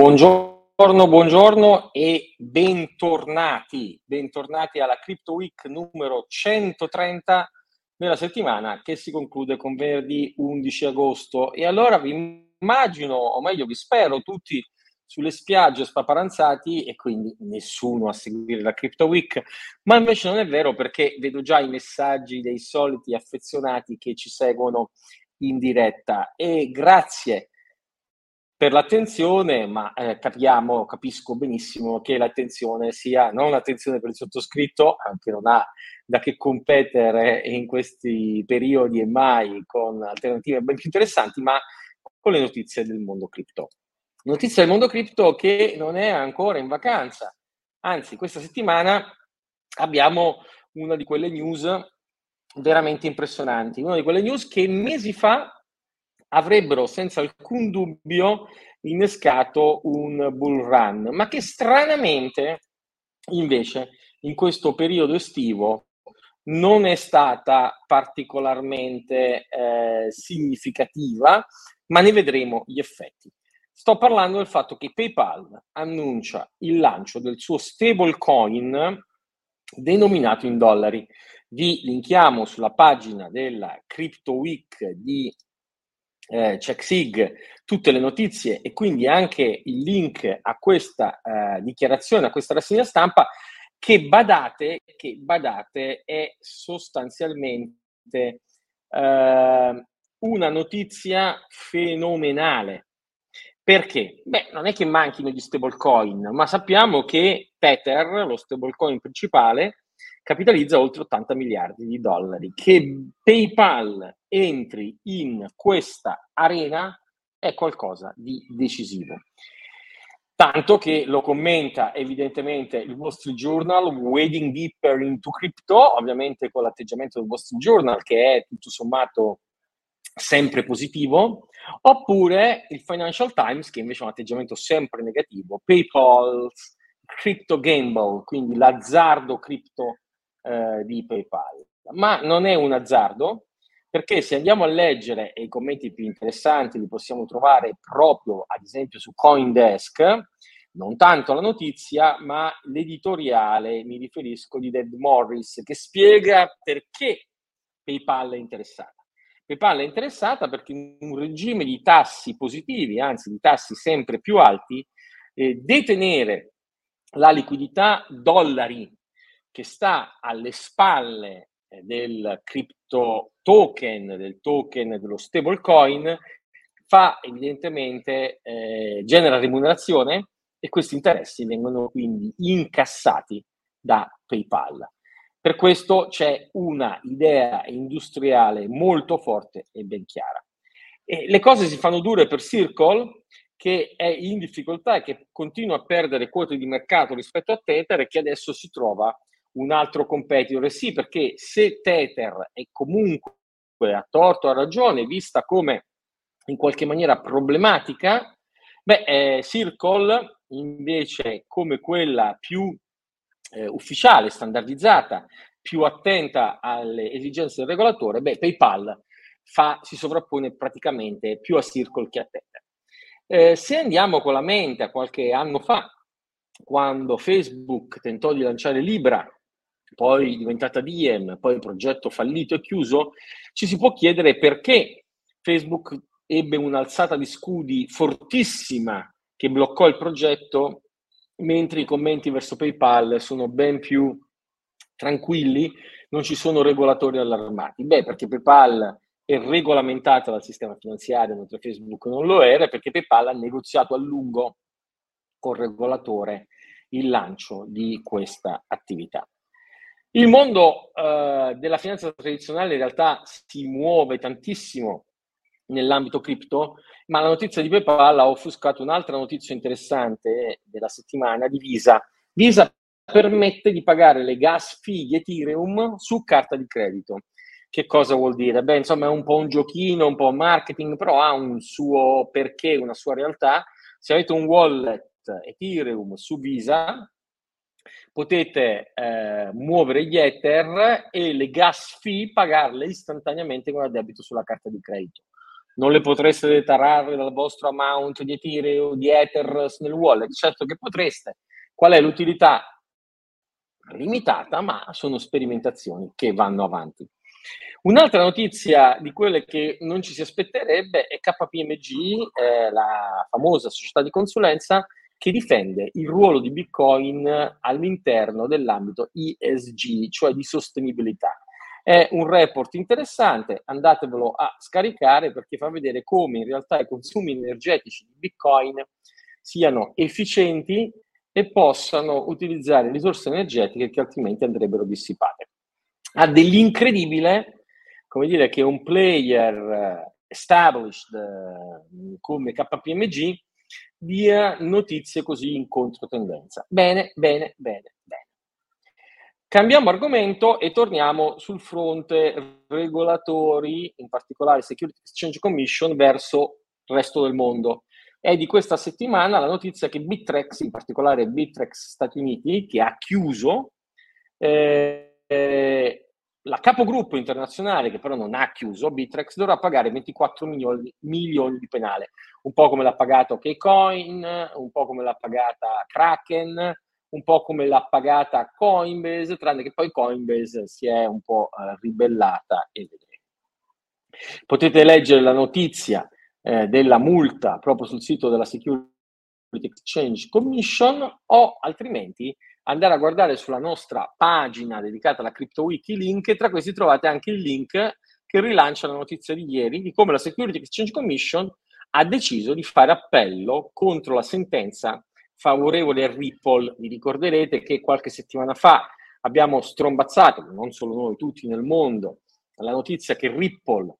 Buongiorno, buongiorno e bentornati, bentornati alla Crypto Week numero 130 della settimana che si conclude con venerdì 11 agosto. E allora vi immagino, o meglio vi spero, tutti sulle spiagge spaparanzati e quindi nessuno a seguire la Crypto Week, ma invece non è vero perché vedo già i messaggi dei soliti affezionati che ci seguono in diretta e grazie per l'attenzione, ma eh, capiamo, capisco benissimo che l'attenzione sia non l'attenzione per il sottoscritto, anche non ha da che competere in questi periodi e mai con alternative ben più interessanti, ma con le notizie del mondo cripto. Notizie del mondo cripto che non è ancora in vacanza, anzi questa settimana abbiamo una di quelle news veramente impressionanti, una di quelle news che mesi fa avrebbero senza alcun dubbio innescato un bull run, ma che stranamente invece in questo periodo estivo non è stata particolarmente eh, significativa, ma ne vedremo gli effetti. Sto parlando del fatto che PayPal annuncia il lancio del suo stablecoin denominato in dollari. Vi linkiamo sulla pagina della Crypto Week di eh, CheckSig tutte le notizie e quindi anche il link a questa eh, dichiarazione, a questa rassegna stampa che badate, che badate è sostanzialmente eh, una notizia fenomenale. Perché? Beh, non è che manchino gli stablecoin, ma sappiamo che Tether, lo stablecoin principale, capitalizza oltre 80 miliardi di dollari. Che PayPal entri in questa arena è qualcosa di decisivo. Tanto che lo commenta evidentemente il Wall Street Journal, Wading Deeper into Crypto, ovviamente con l'atteggiamento del Wall Street Journal che è tutto sommato sempre positivo, oppure il Financial Times che invece ha un atteggiamento sempre negativo, PayPal's Crypto Gamble, quindi l'azzardo cripto eh, di PayPal. Ma non è un azzardo, perché se andiamo a leggere, e i commenti più interessanti li possiamo trovare proprio, ad esempio, su Coindesk, non tanto la notizia, ma l'editoriale, mi riferisco di Deb Morris, che spiega perché PayPal è interessata. PayPal è interessata perché in un regime di tassi positivi, anzi di tassi sempre più alti, eh, detenere la liquidità dollari che sta alle spalle eh, del crypto token, del token dello stablecoin, fa evidentemente, eh, genera remunerazione e questi interessi vengono quindi incassati da PayPal. Per questo c'è una idea industriale molto forte e ben chiara. E le cose si fanno dure per Circle, che è in difficoltà e che continua a perdere quote di mercato rispetto a Tether e che adesso si trova un altro competitor. E sì, perché se Tether è comunque a torto a ragione vista come in qualche maniera problematica, beh, eh, Circle invece come quella più eh, ufficiale, standardizzata, più attenta alle esigenze del regolatore, beh, PayPal fa, si sovrappone praticamente più a Circle che a Tether. Eh, se andiamo con la mente a qualche anno fa, quando Facebook tentò di lanciare Libra poi diventata Diem, poi il progetto fallito e chiuso, ci si può chiedere perché Facebook ebbe un'alzata di scudi fortissima che bloccò il progetto, mentre i commenti verso PayPal sono ben più tranquilli, non ci sono regolatori allarmati. Beh, perché PayPal è regolamentata dal sistema finanziario, mentre Facebook non lo era, perché PayPal ha negoziato a lungo col regolatore il lancio di questa attività. Il mondo eh, della finanza tradizionale in realtà si muove tantissimo nell'ambito cripto, ma la notizia di PayPal ha offuscato un'altra notizia interessante della settimana di Visa. Visa permette di pagare le gas fee di Ethereum su carta di credito. Che cosa vuol dire? Beh, insomma, è un po' un giochino, un po' marketing, però ha un suo perché, una sua realtà. Se avete un wallet Ethereum su Visa, potete eh, muovere gli Ether e le gas fee pagarle istantaneamente con addebito sulla carta di credito. non le potreste detrarre dal vostro amount di Ethereum, di Ether nel wallet? Certo che potreste. Qual è l'utilità? Limitata, ma sono sperimentazioni che vanno avanti. Un'altra notizia di quelle che non ci si aspetterebbe è KPMG, eh, la famosa società di consulenza che difende il ruolo di Bitcoin all'interno dell'ambito ESG, cioè di sostenibilità. È un report interessante, andatevelo a scaricare perché fa vedere come in realtà i consumi energetici di Bitcoin siano efficienti e possano utilizzare risorse energetiche che altrimenti andrebbero dissipate. Ha dell'incredibile, come dire, che un player established eh, come KPMG dia notizie così in controtendenza. Bene, bene, bene, bene. Cambiamo argomento e torniamo sul fronte regolatori, in particolare Security Exchange Commission, verso il resto del mondo. È di questa settimana la notizia che Bittrex, in particolare Bittrex Stati Uniti, che ha chiuso, eh, eh, la capogruppo internazionale, che però non ha chiuso, Bitrex, dovrà pagare 24 milioni, milioni di penale, un po' come l'ha pagato Kcoin, un po' come l'ha pagata Kraken, un po' come l'ha pagata Coinbase, tranne che poi Coinbase si è un po' eh, ribellata e. Potete leggere la notizia eh, della multa proprio sul sito della Security Exchange Commission o altrimenti andare a guardare sulla nostra pagina dedicata alla CryptoWiki link e tra questi trovate anche il link che rilancia la notizia di ieri di come la Security Exchange Commission ha deciso di fare appello contro la sentenza favorevole a Ripple. Vi ricorderete che qualche settimana fa abbiamo strombazzato, non solo noi, tutti nel mondo, la notizia che Ripple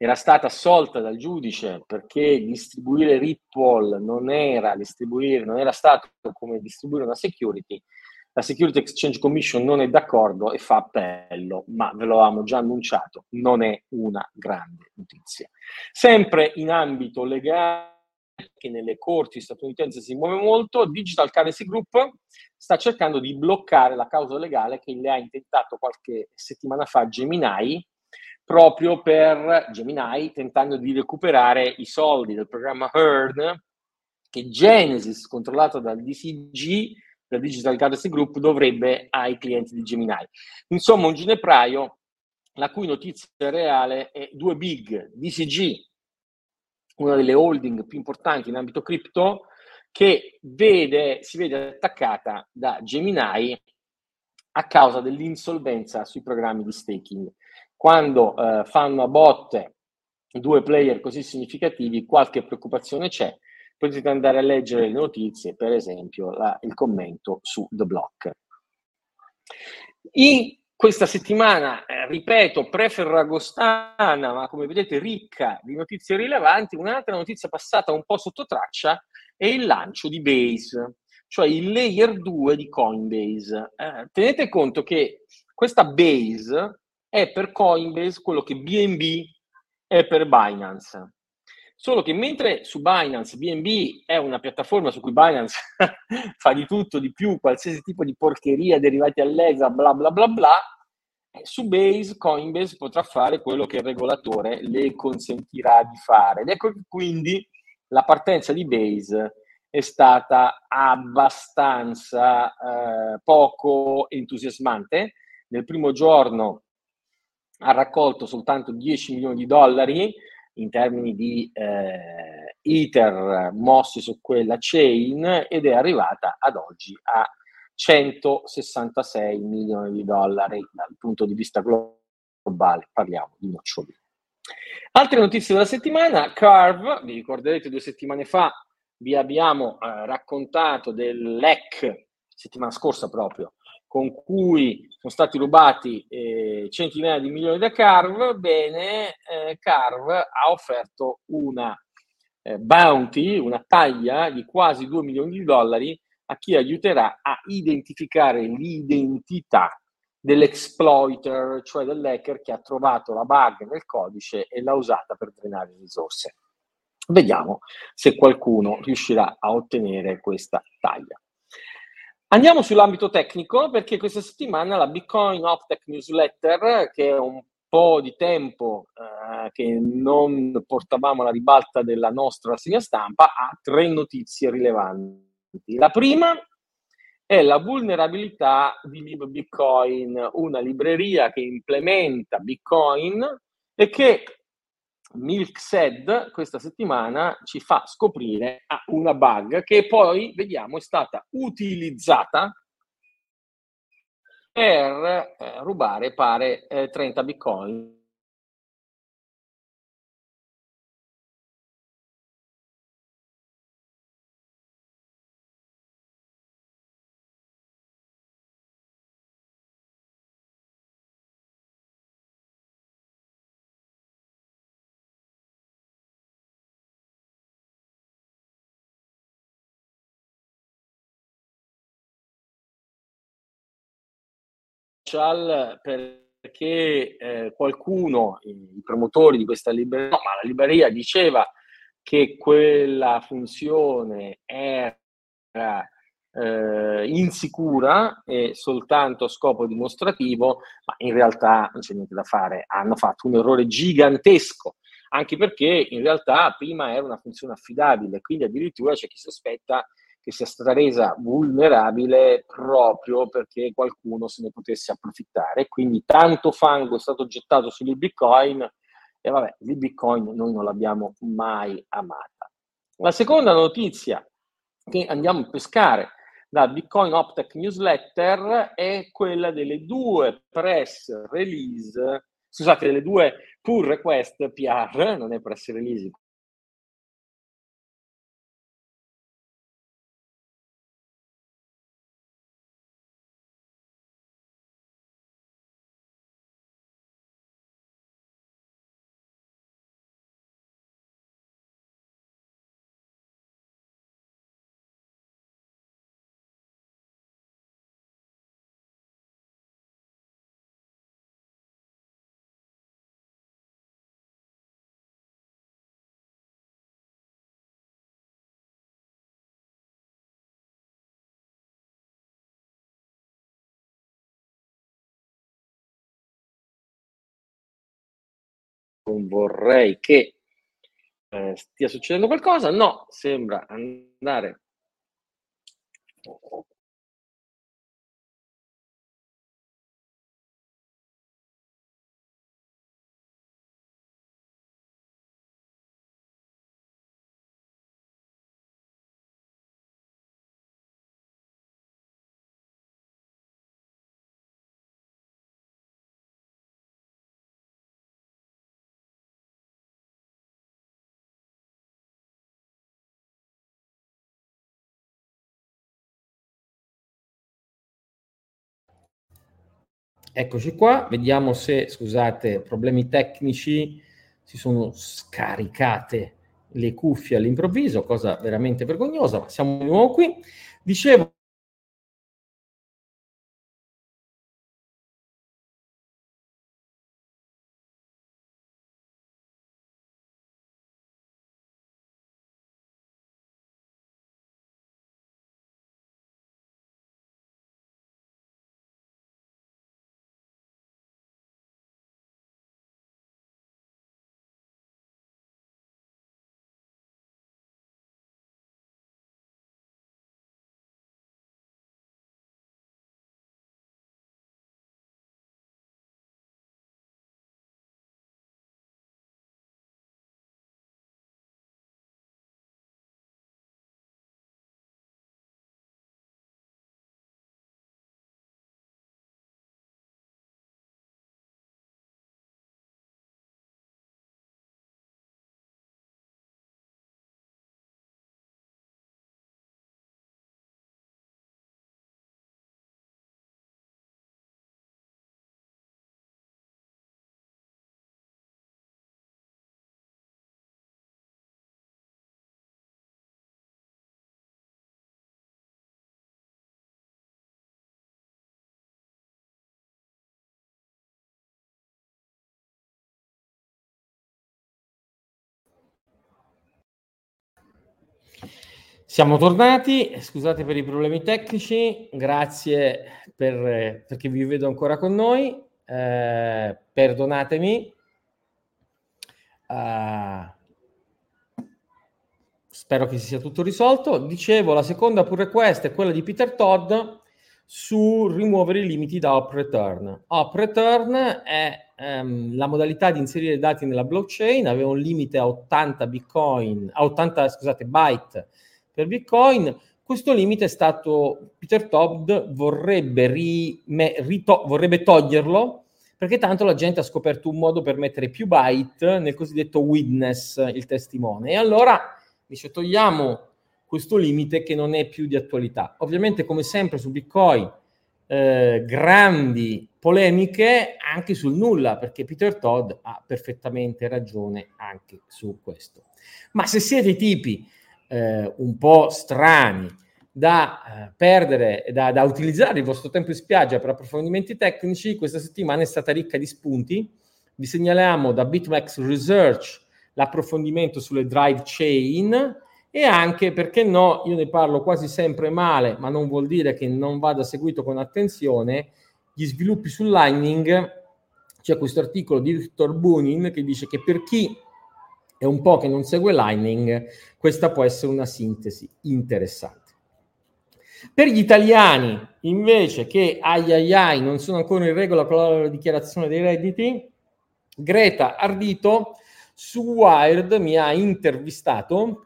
era stata assolta dal giudice perché distribuire Ripple non era, distribuire, non era stato come distribuire una security, la Security Exchange Commission non è d'accordo e fa appello, ma ve lo avevamo già annunciato, non è una grande notizia. Sempre in ambito legale, che nelle corti statunitensi si muove molto, Digital Currency Group sta cercando di bloccare la causa legale che le ha intentato qualche settimana fa Gemini, proprio per Gemini, tentando di recuperare i soldi del programma Hearn, che Genesis, controllato dal DCG, dal Digital Currency Group, dovrebbe ai clienti di Gemini. Insomma, un ginepraio la cui notizia reale è due big, DCG, una delle holding più importanti in ambito cripto, che vede, si vede attaccata da Gemini a causa dell'insolvenza sui programmi di staking quando eh, fanno a botte due player così significativi, qualche preoccupazione c'è. Potete andare a leggere le notizie, per esempio la, il commento su The Block. In questa settimana, eh, ripeto, pre-ferragostana, ma come vedete ricca di notizie rilevanti, un'altra notizia passata un po' sotto traccia è il lancio di Base, cioè il layer 2 di Coinbase. Eh, tenete conto che questa Base è per Coinbase quello che BNB è per Binance. Solo che mentre su Binance BNB è una piattaforma su cui Binance fa di tutto, di più, qualsiasi tipo di porcheria derivati all'ESA, bla bla bla bla, eh, su Base Coinbase potrà fare quello che il regolatore le consentirà di fare. Ed ecco che quindi la partenza di Base è stata abbastanza eh, poco entusiasmante. Nel primo giorno ha raccolto soltanto 10 milioni di dollari in termini di eh, Ether mossi su quella chain ed è arrivata ad oggi a 166 milioni di dollari dal punto di vista globale, parliamo di noccioli. Altre notizie della settimana, Carve, vi ricorderete due settimane fa vi abbiamo eh, raccontato del LEC, settimana scorsa proprio, con cui sono stati rubati eh, centinaia di milioni da Carve, bene, eh, Carve ha offerto una eh, bounty, una taglia di quasi 2 milioni di dollari a chi aiuterà a identificare l'identità dell'exploiter, cioè dell'hacker che ha trovato la bug nel codice e l'ha usata per drenare risorse. Vediamo se qualcuno riuscirà a ottenere questa taglia. Andiamo sull'ambito tecnico perché questa settimana la Bitcoin Optech Newsletter, che è un po' di tempo eh, che non portavamo alla ribalta della nostra rassegna stampa, ha tre notizie rilevanti. La prima è la vulnerabilità di Lib Bitcoin, una libreria che implementa Bitcoin e che Milksed questa settimana ci fa scoprire una bug che poi vediamo è stata utilizzata per eh, rubare pare eh, 30 bitcoin social perché eh, qualcuno, i promotori di questa libreria, no, ma la libreria diceva che quella funzione era eh, insicura e soltanto a scopo dimostrativo, ma in realtà non c'è niente da fare, hanno fatto un errore gigantesco, anche perché in realtà prima era una funzione affidabile, quindi addirittura c'è chi sospetta che sia stata resa vulnerabile proprio perché qualcuno se ne potesse approfittare. Quindi tanto fango è stato gettato sugli bitcoin e vabbè, il bitcoin noi non l'abbiamo mai amata. La seconda notizia che andiamo a pescare da Bitcoin Optech Newsletter è quella delle due press release, scusate, delle due pull request PR, non è press release, non vorrei che eh, stia succedendo qualcosa. No, sembra andare Eccoci qua, vediamo se, scusate, problemi tecnici, si sono scaricate le cuffie all'improvviso, cosa veramente vergognosa, ma siamo di nuovo qui. Dicevo, Siamo tornati, scusate per i problemi tecnici, grazie per, perché vi vedo ancora con noi. eh, perdonatemi. Uh, spero che si sia tutto risolto. Dicevo, la seconda pull request è quella di Peter Todd su rimuovere i limiti da op return. Op return è um, la modalità di inserire dati nella blockchain, aveva un limite a 80 bitcoin, a 80 scusate, byte per bitcoin. Questo limite è stato Peter Todd vorrebbe, ri, me, rito, vorrebbe toglierlo perché tanto la gente ha scoperto un modo per mettere più byte nel cosiddetto witness, il testimone. E allora dice togliamo questo limite che non è più di attualità. Ovviamente, come sempre su Bitcoin, eh, grandi polemiche anche sul nulla, perché Peter Todd ha perfettamente ragione anche su questo. Ma se siete tipi eh, un po' strani da eh, perdere, da, da utilizzare il vostro tempo in spiaggia per approfondimenti tecnici, questa settimana è stata ricca di spunti. Vi segnaliamo da BitMEX Research l'approfondimento sulle drive chain, e anche perché no, io ne parlo quasi sempre male, ma non vuol dire che non vada seguito con attenzione, gli sviluppi sul Lightning, c'è questo articolo di Victor Bunin che dice che per chi è un po' che non segue Lightning, questa può essere una sintesi interessante. Per gli italiani, invece, che ai ai ai non sono ancora in regola con la dichiarazione dei redditi, Greta Ardito su Wired mi ha intervistato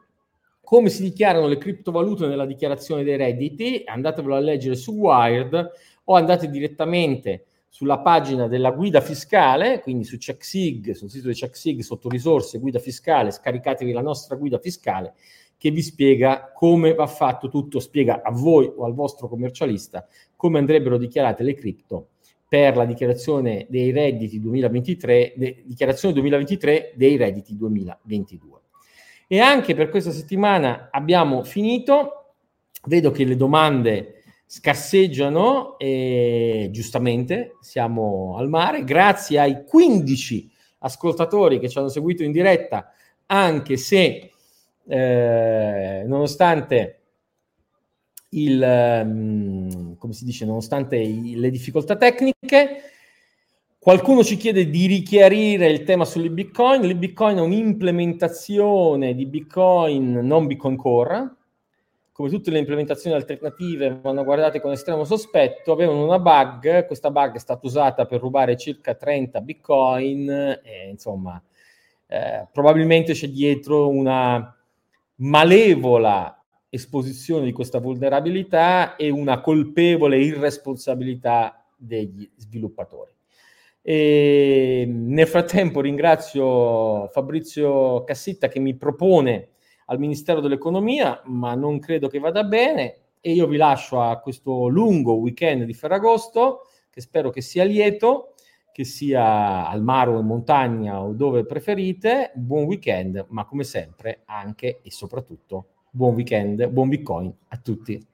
come si dichiarano le criptovalute nella dichiarazione dei redditi, andatevelo a leggere su Wired o andate direttamente sulla pagina della guida fiscale, quindi su CheckSig, sul sito di CheckSig, sotto risorse, guida fiscale, scaricatevi la nostra guida fiscale che vi spiega come va fatto tutto, spiega a voi o al vostro commercialista come andrebbero dichiarate le cripto per la dichiarazione dei redditi 2023, de, dichiarazione 2023 dei redditi 2022. E anche per questa settimana abbiamo finito. Vedo che le domande scarseggiano e giustamente siamo al mare. Grazie ai 15 ascoltatori che ci hanno seguito in diretta, anche se eh, nonostante il, um, come si dice, nonostante i, le difficoltà tecniche, Qualcuno ci chiede di richiarire il tema sulle Bitcoin. Le Bitcoin è un'implementazione di Bitcoin, non Bitcoin Core. Come tutte le implementazioni alternative vanno guardate con estremo sospetto, avevano una bug, questa bug è stata usata per rubare circa 30 Bitcoin e insomma eh, probabilmente c'è dietro una malevola esposizione di questa vulnerabilità e una colpevole irresponsabilità degli sviluppatori. E nel frattempo ringrazio Fabrizio Cassitta che mi propone al Ministero dell'Economia, ma non credo che vada bene e io vi lascio a questo lungo weekend di Ferragosto che spero che sia lieto, che sia al mare o in montagna o dove preferite. Buon weekend, ma come sempre anche e soprattutto buon weekend, buon Bitcoin a tutti.